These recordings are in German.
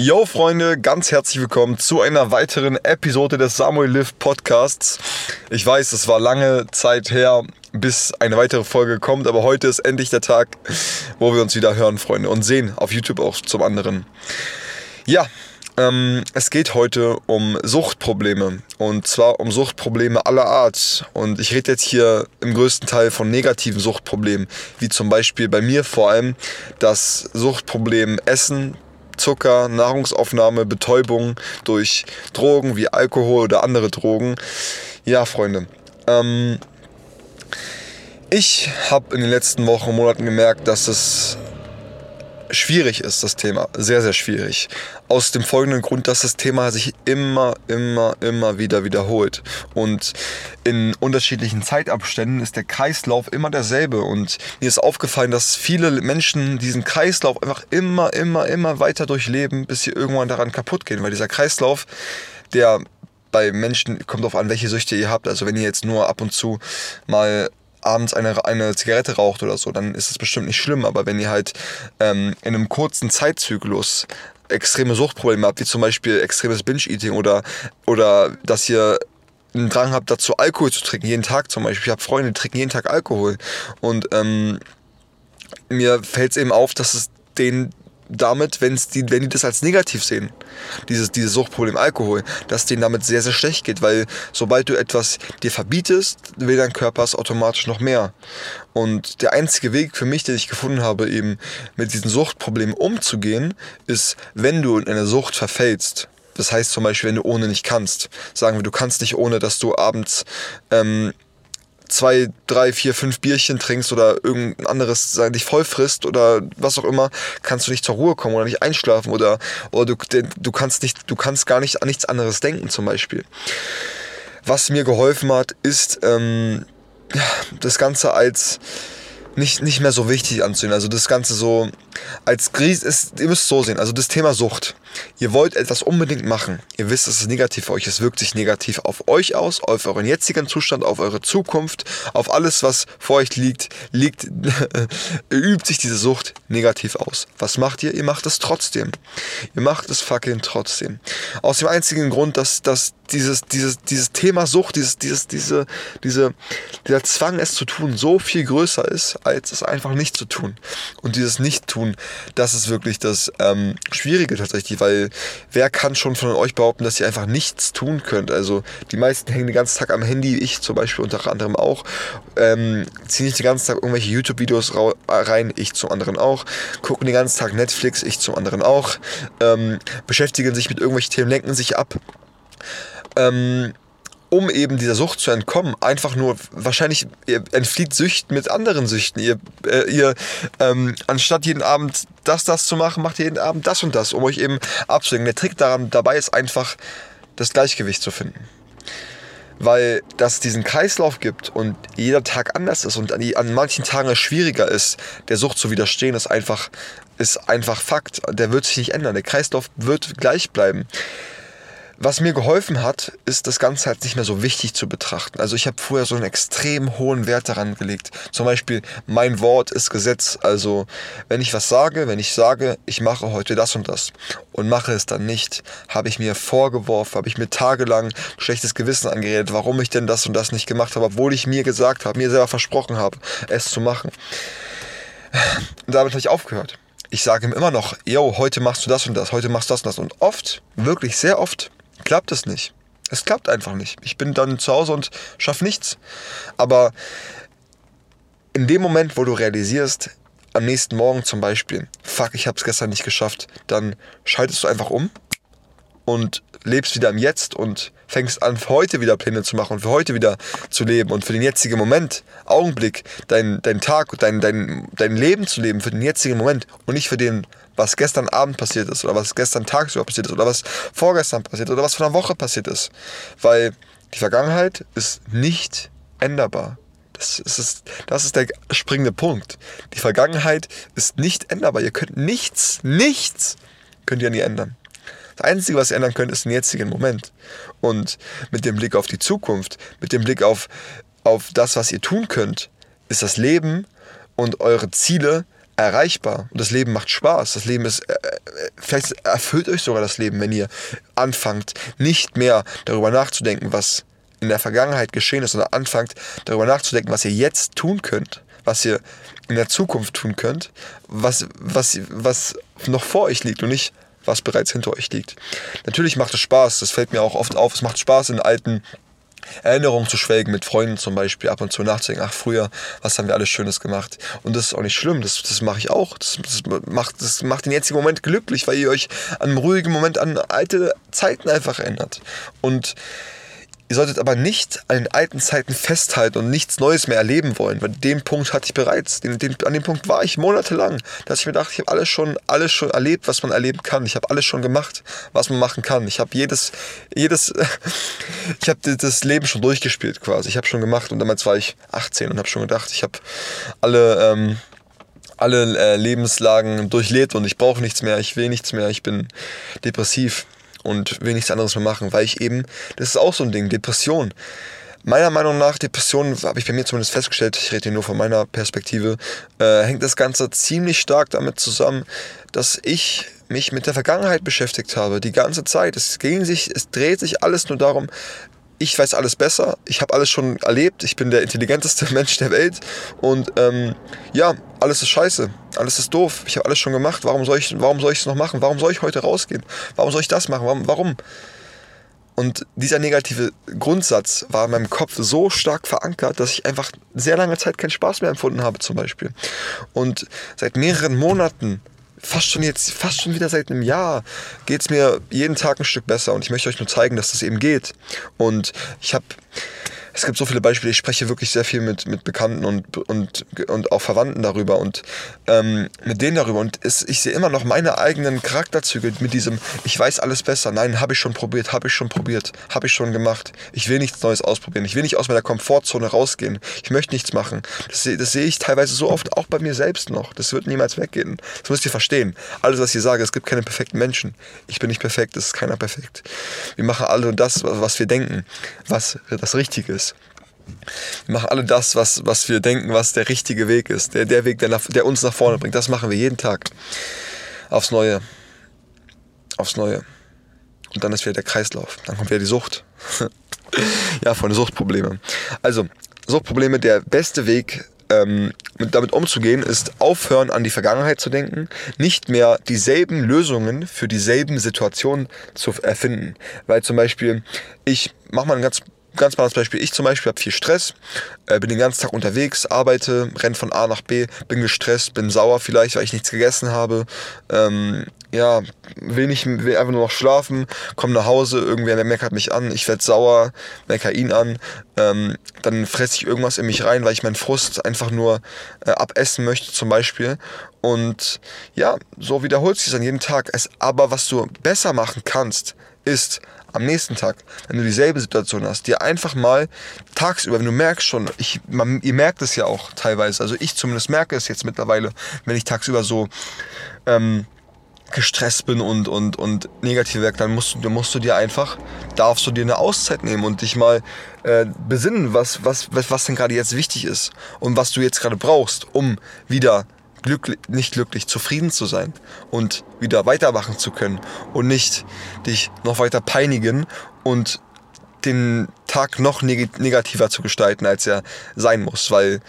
Yo Freunde, ganz herzlich willkommen zu einer weiteren Episode des Samuel Live Podcasts. Ich weiß, es war lange Zeit her, bis eine weitere Folge kommt, aber heute ist endlich der Tag, wo wir uns wieder hören, Freunde, und sehen auf YouTube auch zum anderen. Ja, ähm, es geht heute um Suchtprobleme und zwar um Suchtprobleme aller Art. Und ich rede jetzt hier im größten Teil von negativen Suchtproblemen, wie zum Beispiel bei mir vor allem das Suchtproblem Essen, Zucker, Nahrungsaufnahme, Betäubung durch Drogen wie Alkohol oder andere Drogen. Ja, Freunde. Ähm, ich habe in den letzten Wochen und Monaten gemerkt, dass es schwierig ist, das Thema. Sehr, sehr schwierig. Aus dem folgenden Grund, dass das Thema sich immer, immer, immer wieder wiederholt. Und in unterschiedlichen Zeitabständen ist der Kreislauf immer derselbe. Und mir ist aufgefallen, dass viele Menschen diesen Kreislauf einfach immer, immer, immer weiter durchleben, bis sie irgendwann daran kaputt gehen. Weil dieser Kreislauf, der bei Menschen kommt auf an, welche Süchte ihr habt. Also wenn ihr jetzt nur ab und zu mal abends eine, eine Zigarette raucht oder so, dann ist es bestimmt nicht schlimm. Aber wenn ihr halt ähm, in einem kurzen Zeitzyklus extreme Suchtprobleme habt, wie zum Beispiel extremes Binge-Eating oder, oder dass ihr einen Drang habt dazu, Alkohol zu trinken, jeden Tag zum Beispiel. Ich habe Freunde, die trinken jeden Tag Alkohol. Und ähm, mir fällt es eben auf, dass es denen damit, wenn's die, wenn die das als negativ sehen, dieses, dieses Suchtproblem Alkohol, dass denen damit sehr, sehr schlecht geht, weil sobald du etwas dir verbietest, will dein Körper es automatisch noch mehr. Und der einzige Weg für mich, den ich gefunden habe, eben mit diesen Suchtproblemen umzugehen, ist, wenn du in eine Sucht verfällst, das heißt zum Beispiel, wenn du ohne nicht kannst. Sagen wir, du kannst nicht ohne, dass du abends ähm, zwei, drei, vier, fünf Bierchen trinkst oder irgendein anderes sagen, dich voll frisst oder was auch immer, kannst du nicht zur Ruhe kommen oder nicht einschlafen oder, oder du, du kannst nicht, du kannst gar nicht an nichts anderes denken zum Beispiel. Was mir geholfen hat, ist ähm, das Ganze als nicht, nicht mehr so wichtig anzusehen. Also das Ganze so als Gries ist, ihr müsst so sehen, also das Thema Sucht. Ihr wollt etwas unbedingt machen. Ihr wisst, es ist negativ für euch. Es wirkt sich negativ auf euch aus, auf euren jetzigen Zustand, auf eure Zukunft, auf alles, was vor euch liegt, liegt, übt sich diese Sucht negativ aus. Was macht ihr? Ihr macht es trotzdem. Ihr macht es fucking trotzdem. Aus dem einzigen Grund, dass, dass dieses, dieses, dieses Thema Sucht, dieses, dieses, diese, diese, dieser Zwang, es zu tun, so viel größer ist, als es einfach nicht zu tun. Und dieses Nicht-Tun, das ist wirklich das ähm, Schwierige tatsächlich, weil wer kann schon von euch behaupten, dass ihr einfach nichts tun könnt? Also die meisten hängen den ganzen Tag am Handy, ich zum Beispiel unter anderem auch, ähm, ziehen nicht den ganzen Tag irgendwelche YouTube-Videos rein, ich zum anderen auch, gucken den ganzen Tag Netflix, ich zum anderen auch, ähm, beschäftigen sich mit irgendwelchen Themen, lenken sich ab. Ähm, um eben dieser Sucht zu entkommen. Einfach nur, wahrscheinlich, ihr entflieht Süchten mit anderen Süchten. Ihr, äh, ihr ähm, anstatt jeden Abend das, das zu machen, macht ihr jeden Abend das und das, um euch eben abzulenken. Der Trick daran, dabei ist einfach, das Gleichgewicht zu finden. Weil das diesen Kreislauf gibt und jeder Tag anders ist und an, die, an manchen Tagen es schwieriger ist, der Sucht zu widerstehen, ist einfach, ist einfach Fakt. Der wird sich nicht ändern. Der Kreislauf wird gleich bleiben. Was mir geholfen hat, ist das Ganze halt nicht mehr so wichtig zu betrachten. Also ich habe vorher so einen extrem hohen Wert daran gelegt. Zum Beispiel, mein Wort ist Gesetz. Also wenn ich was sage, wenn ich sage, ich mache heute das und das und mache es dann nicht, habe ich mir vorgeworfen, habe ich mir tagelang schlechtes Gewissen angeredet, warum ich denn das und das nicht gemacht habe, obwohl ich mir gesagt habe, mir selber versprochen habe, es zu machen. Und damit habe ich aufgehört. Ich sage ihm immer noch, yo, heute machst du das und das, heute machst du das und das. Und oft, wirklich sehr oft, klappt es nicht. Es klappt einfach nicht. Ich bin dann zu Hause und schaffe nichts. Aber in dem Moment, wo du realisierst, am nächsten Morgen zum Beispiel, fuck, ich habe es gestern nicht geschafft, dann schaltest du einfach um und lebst wieder im Jetzt und fängst an, für heute wieder Pläne zu machen und für heute wieder zu leben und für den jetzigen Moment, Augenblick, dein, dein Tag, dein, dein, dein Leben zu leben, für den jetzigen Moment und nicht für den, was gestern Abend passiert ist oder was gestern tagsüber passiert ist oder was vorgestern passiert oder was vor einer Woche passiert ist. Weil die Vergangenheit ist nicht änderbar. Das ist, das ist der springende Punkt. Die Vergangenheit ist nicht änderbar. Ihr könnt nichts, nichts könnt ihr nie ändern. Das Einzige, was ihr ändern könnt, ist den jetzigen Moment. Und mit dem Blick auf die Zukunft, mit dem Blick auf, auf das, was ihr tun könnt, ist das Leben und eure Ziele erreichbar und das Leben macht Spaß. Das Leben ist, äh, äh, vielleicht erfüllt euch sogar das Leben, wenn ihr anfangt, nicht mehr darüber nachzudenken, was in der Vergangenheit geschehen ist, sondern anfangt, darüber nachzudenken, was ihr jetzt tun könnt, was ihr in der Zukunft tun könnt, was, was, was noch vor euch liegt und nicht, was bereits hinter euch liegt. Natürlich macht es Spaß, das fällt mir auch oft auf, es macht Spaß in alten Erinnerungen zu schwelgen, mit Freunden zum Beispiel, ab und zu nachzudenken, ach früher, was haben wir alles Schönes gemacht. Und das ist auch nicht schlimm, das, das mache ich auch. Das, das, macht, das macht den jetzigen Moment glücklich, weil ihr euch an einem ruhigen Moment an alte Zeiten einfach erinnert. Und Ihr solltet aber nicht an den alten Zeiten festhalten und nichts Neues mehr erleben wollen, weil den Punkt hatte ich bereits. Den, den, an dem Punkt war ich monatelang, dass ich mir dachte, ich habe alles schon, alles schon erlebt, was man erleben kann. Ich habe alles schon gemacht, was man machen kann. Ich habe jedes, jedes, ich habe das Leben schon durchgespielt quasi. Ich habe schon gemacht und damals war ich 18 und habe schon gedacht, ich habe alle, ähm, alle äh, Lebenslagen durchlebt und ich brauche nichts mehr, ich will nichts mehr, ich bin depressiv und will nichts anderes mehr machen, weil ich eben, das ist auch so ein Ding, Depression. Meiner Meinung nach, Depression, habe ich bei mir zumindest festgestellt, ich rede hier nur von meiner Perspektive, äh, hängt das Ganze ziemlich stark damit zusammen, dass ich mich mit der Vergangenheit beschäftigt habe, die ganze Zeit. Es, ging sich, es dreht sich alles nur darum, ich weiß alles besser, ich habe alles schon erlebt, ich bin der intelligenteste Mensch der Welt und ähm, ja, alles ist scheiße, alles ist doof, ich habe alles schon gemacht, warum soll ich warum soll ich es noch machen? Warum soll ich heute rausgehen? Warum soll ich das machen? Warum? warum? Und dieser negative Grundsatz war in meinem Kopf so stark verankert, dass ich einfach sehr lange Zeit keinen Spaß mehr empfunden habe zum Beispiel. Und seit mehreren Monaten fast schon jetzt, fast schon wieder seit einem Jahr geht es mir jeden Tag ein Stück besser und ich möchte euch nur zeigen, dass das eben geht. Und ich habe es gibt so viele Beispiele. Ich spreche wirklich sehr viel mit, mit Bekannten und, und, und auch Verwandten darüber und ähm, mit denen darüber. Und es, ich sehe immer noch meine eigenen Charakterzüge mit diesem, ich weiß alles besser. Nein, habe ich schon probiert, habe ich schon probiert, habe ich schon gemacht. Ich will nichts Neues ausprobieren. Ich will nicht aus meiner Komfortzone rausgehen. Ich möchte nichts machen. Das, das sehe ich teilweise so oft auch bei mir selbst noch. Das wird niemals weggehen. Das müsst ihr verstehen. Alles, was ich sage, es gibt keine perfekten Menschen. Ich bin nicht perfekt, es ist keiner perfekt. Wir machen alle das, was wir denken, was das Richtige ist. Wir machen alle das, was, was wir denken, was der richtige Weg ist. Der, der Weg, der, nach, der uns nach vorne bringt. Das machen wir jeden Tag. Aufs Neue. Aufs Neue. Und dann ist wieder der Kreislauf. Dann kommt wieder die Sucht. ja, von Suchtprobleme. Also, Suchtprobleme, der beste Weg, ähm, damit umzugehen, ist aufhören an die Vergangenheit zu denken, nicht mehr dieselben Lösungen für dieselben Situationen zu erfinden. Weil zum Beispiel, ich mache mal ein ganz ganz banales Beispiel. Ich zum Beispiel habe viel Stress, äh, bin den ganzen Tag unterwegs, arbeite, renne von A nach B, bin gestresst, bin sauer vielleicht, weil ich nichts gegessen habe. Ähm, ja, will, nicht, will einfach nur noch schlafen, komme nach Hause, irgendwer meckert mich an, ich werde sauer, meckere ihn an. Ähm, dann fresse ich irgendwas in mich rein, weil ich meinen Frust einfach nur äh, abessen möchte zum Beispiel. Und ja, so wiederholt sich es an jedem Tag. Es, aber was du besser machen kannst, ist am nächsten Tag, wenn du dieselbe Situation hast, dir einfach mal tagsüber, wenn du merkst schon, ich, man, ihr merkt es ja auch teilweise, also ich zumindest merke es jetzt mittlerweile, wenn ich tagsüber so ähm, gestresst bin und, und, und negativ wirkt, dann musst, du, musst du dir einfach, darfst du dir eine Auszeit nehmen und dich mal äh, besinnen, was, was, was, was denn gerade jetzt wichtig ist und was du jetzt gerade brauchst, um wieder glücklich, nicht glücklich, zufrieden zu sein und wieder weitermachen zu können und nicht dich noch weiter peinigen und den Tag noch neg negativer zu gestalten, als er sein muss, weil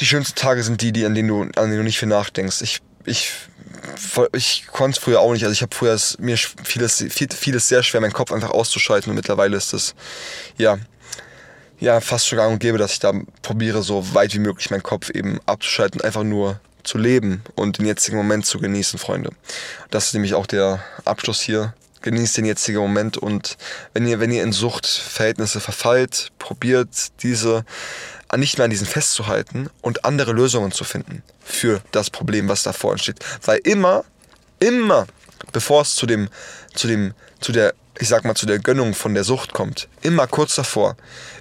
die schönsten Tage sind die, die an denen du, an denen du nicht viel nachdenkst. Ich, ich, ich konnte es früher auch nicht. Also ich habe früher mir vieles, vieles sehr schwer, meinen Kopf einfach auszuschalten und mittlerweile ist das, ja, ja, fast schon gang und gäbe, dass ich da probiere, so weit wie möglich meinen Kopf eben abzuschalten, einfach nur zu leben und den jetzigen Moment zu genießen, Freunde. Das ist nämlich auch der Abschluss hier. Genießt den jetzigen Moment und wenn ihr, wenn ihr in Suchtverhältnisse verfallt, probiert diese nicht mehr an diesen festzuhalten und andere Lösungen zu finden für das Problem, was da vor entsteht. Weil immer, immer, bevor es zu dem, zu dem, zu der, ich sag mal, zu der Gönnung von der Sucht kommt, immer kurz davor,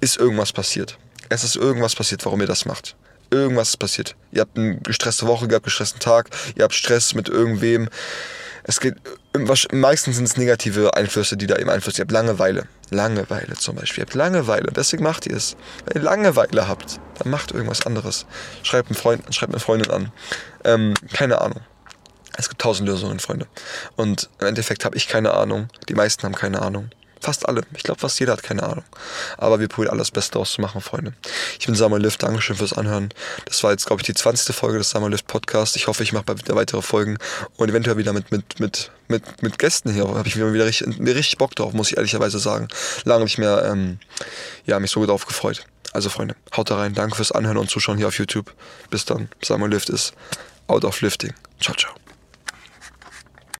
ist irgendwas passiert. Es ist irgendwas passiert, warum ihr das macht. Irgendwas ist passiert. Ihr habt eine gestresste Woche gehabt, gestressten Tag, ihr habt Stress mit irgendwem. Es geht, meistens sind es negative Einflüsse, die da eben einflussen. Ihr habt Langeweile. Langeweile zum Beispiel. Ihr habt Langeweile, deswegen macht ihr es. Wenn ihr Langeweile habt, dann macht irgendwas anderes. Schreibt einen Freund, schreibt eine Freundin an. Ähm, keine Ahnung. Es gibt tausend Lösungen, Freunde. Und im Endeffekt habe ich keine Ahnung. Die meisten haben keine Ahnung. Fast alle. Ich glaube, fast jeder hat keine Ahnung. Aber wir probieren alles Beste auszumachen, Freunde. Ich bin Samuel Lift. Dankeschön fürs Anhören. Das war jetzt, glaube ich, die 20. Folge des Samuel Lift Podcast. Ich hoffe, ich mache bald wieder weitere Folgen und eventuell wieder mit, mit, mit, mit, mit Gästen hier. Habe ich mir wieder richtig, richtig Bock drauf, muss ich ehrlicherweise sagen. Lange ich mir, ähm, ja, mich so drauf gefreut. Also, Freunde, haut da rein. Danke fürs Anhören und Zuschauen hier auf YouTube. Bis dann. Samuel Lift ist out of lifting. Ciao, ciao.